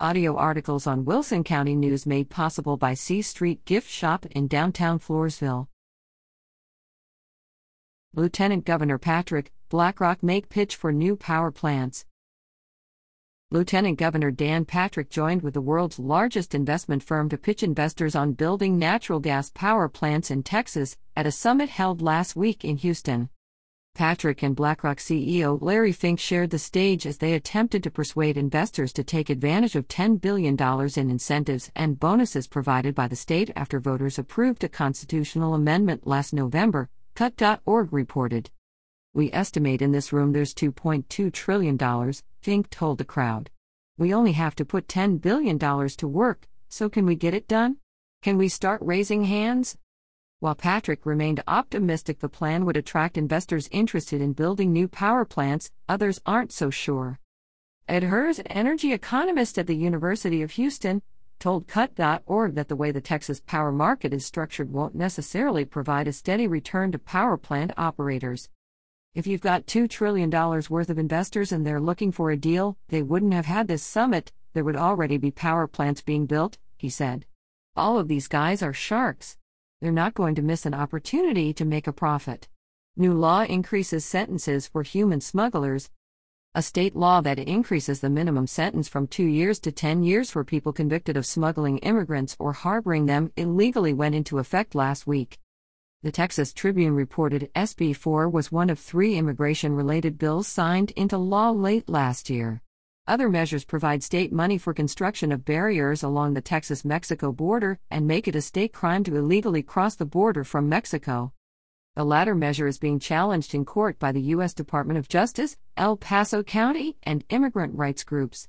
Audio articles on Wilson County News made possible by C Street Gift Shop in downtown Floresville. Lieutenant Governor Patrick, BlackRock make pitch for new power plants. Lieutenant Governor Dan Patrick joined with the world's largest investment firm to pitch investors on building natural gas power plants in Texas at a summit held last week in Houston. Patrick and BlackRock CEO Larry Fink shared the stage as they attempted to persuade investors to take advantage of $10 billion in incentives and bonuses provided by the state after voters approved a constitutional amendment last November, kut.org reported. We estimate in this room there's $2.2 trillion, Fink told the crowd. We only have to put $10 billion to work, so can we get it done? Can we start raising hands? While Patrick remained optimistic the plan would attract investors interested in building new power plants, others aren't so sure. Ed Hirs, an energy economist at the University of Houston, told kut.org that the way the Texas power market is structured won't necessarily provide a steady return to power plant operators. If you've got $2 trillion worth of investors and they're looking for a deal, they wouldn't have had this summit, there would already be power plants being built, he said. All of these guys are sharks they're not going to miss an opportunity to make a profit. New law increases sentences for human smugglers. A state law that increases the minimum sentence from two years to 10 years for people convicted of smuggling immigrants or harboring them illegally went into effect last week. The Texas Tribune reported SB 4 was one of three immigration related bills signed into law late last year. Other measures provide state money for construction of barriers along the Texas Mexico border and make it a state crime to illegally cross the border from Mexico. The latter measure is being challenged in court by the U.S. Department of Justice, El Paso County, and immigrant rights groups.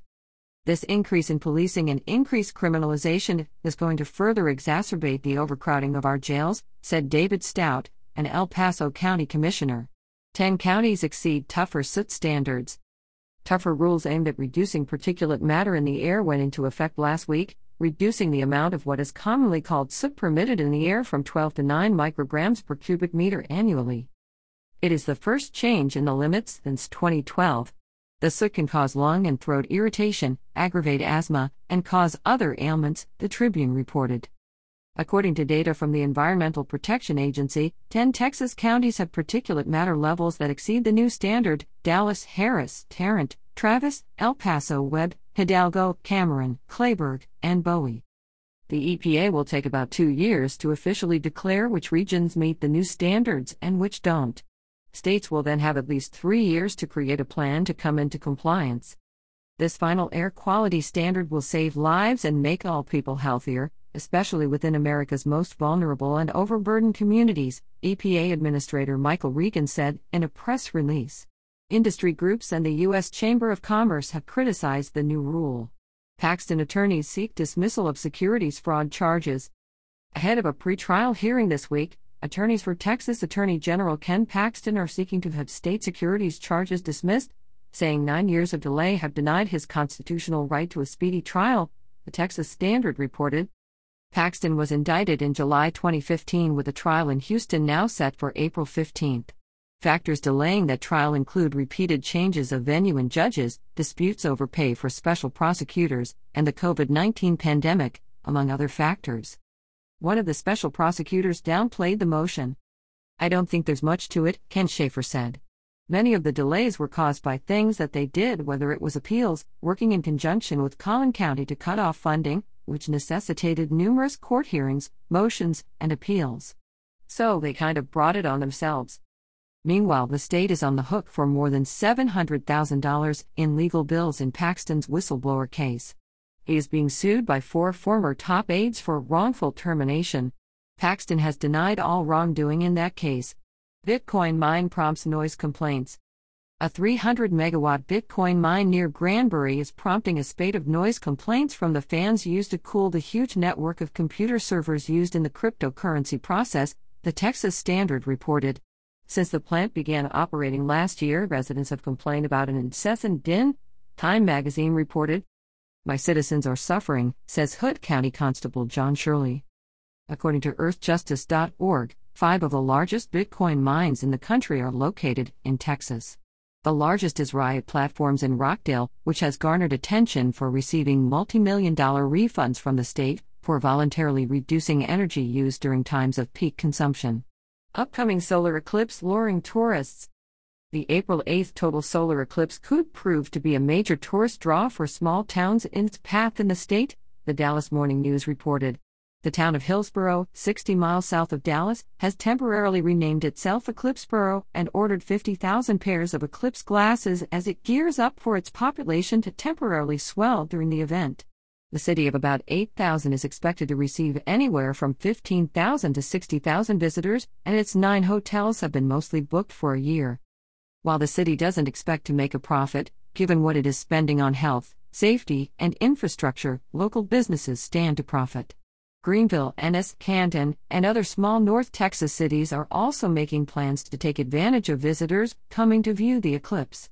This increase in policing and increased criminalization is going to further exacerbate the overcrowding of our jails, said David Stout, an El Paso County commissioner. Ten counties exceed tougher soot standards. Tougher rules aimed at reducing particulate matter in the air went into effect last week, reducing the amount of what is commonly called soot permitted in the air from 12 to 9 micrograms per cubic meter annually. It is the first change in the limits since 2012. The soot can cause lung and throat irritation, aggravate asthma, and cause other ailments, the Tribune reported. According to data from the Environmental Protection Agency, 10 Texas counties have particulate matter levels that exceed the new standard Dallas, Harris, Tarrant, Travis, El Paso, Webb, Hidalgo, Cameron, Kleberg, and Bowie. The EPA will take about two years to officially declare which regions meet the new standards and which don't. States will then have at least three years to create a plan to come into compliance. This final air quality standard will save lives and make all people healthier, especially within America's most vulnerable and overburdened communities, EPA Administrator Michael Regan said in a press release. Industry groups and the U.S. Chamber of Commerce have criticized the new rule. Paxton attorneys seek dismissal of securities fraud charges. Ahead of a pretrial hearing this week, attorneys for Texas Attorney General Ken Paxton are seeking to have state securities charges dismissed, saying nine years of delay have denied his constitutional right to a speedy trial, the Texas Standard reported. Paxton was indicted in July 2015 with a trial in Houston now set for April 15. Factors delaying that trial include repeated changes of venue and judges, disputes over pay for special prosecutors, and the COVID 19 pandemic, among other factors. One of the special prosecutors downplayed the motion. I don't think there's much to it, Kent Schaffer said. Many of the delays were caused by things that they did, whether it was appeals, working in conjunction with Collin County to cut off funding, which necessitated numerous court hearings, motions, and appeals. So they kind of brought it on themselves. Meanwhile, the state is on the hook for more than $700,000 in legal bills in Paxton's whistleblower case. He is being sued by four former top aides for wrongful termination. Paxton has denied all wrongdoing in that case. Bitcoin mine prompts noise complaints. A 300 megawatt Bitcoin mine near Granbury is prompting a spate of noise complaints from the fans used to cool the huge network of computer servers used in the cryptocurrency process, the Texas Standard reported. Since the plant began operating last year, residents have complained about an incessant din, Time magazine reported. My citizens are suffering, says Hood County Constable John Shirley. According to earthjustice.org, five of the largest Bitcoin mines in the country are located in Texas. The largest is Riot Platforms in Rockdale, which has garnered attention for receiving multi million dollar refunds from the state for voluntarily reducing energy use during times of peak consumption. Upcoming solar eclipse luring tourists. The April 8th total solar eclipse could prove to be a major tourist draw for small towns in its path in the state, the Dallas Morning News reported. The town of Hillsboro, 60 miles south of Dallas, has temporarily renamed itself Eclipseboro and ordered 50,000 pairs of eclipse glasses as it gears up for its population to temporarily swell during the event. The city of about 8,000 is expected to receive anywhere from 15,000 to 60,000 visitors, and its nine hotels have been mostly booked for a year. While the city doesn't expect to make a profit, given what it is spending on health, safety, and infrastructure, local businesses stand to profit. Greenville, Ennis, Canton, and other small North Texas cities are also making plans to take advantage of visitors coming to view the eclipse.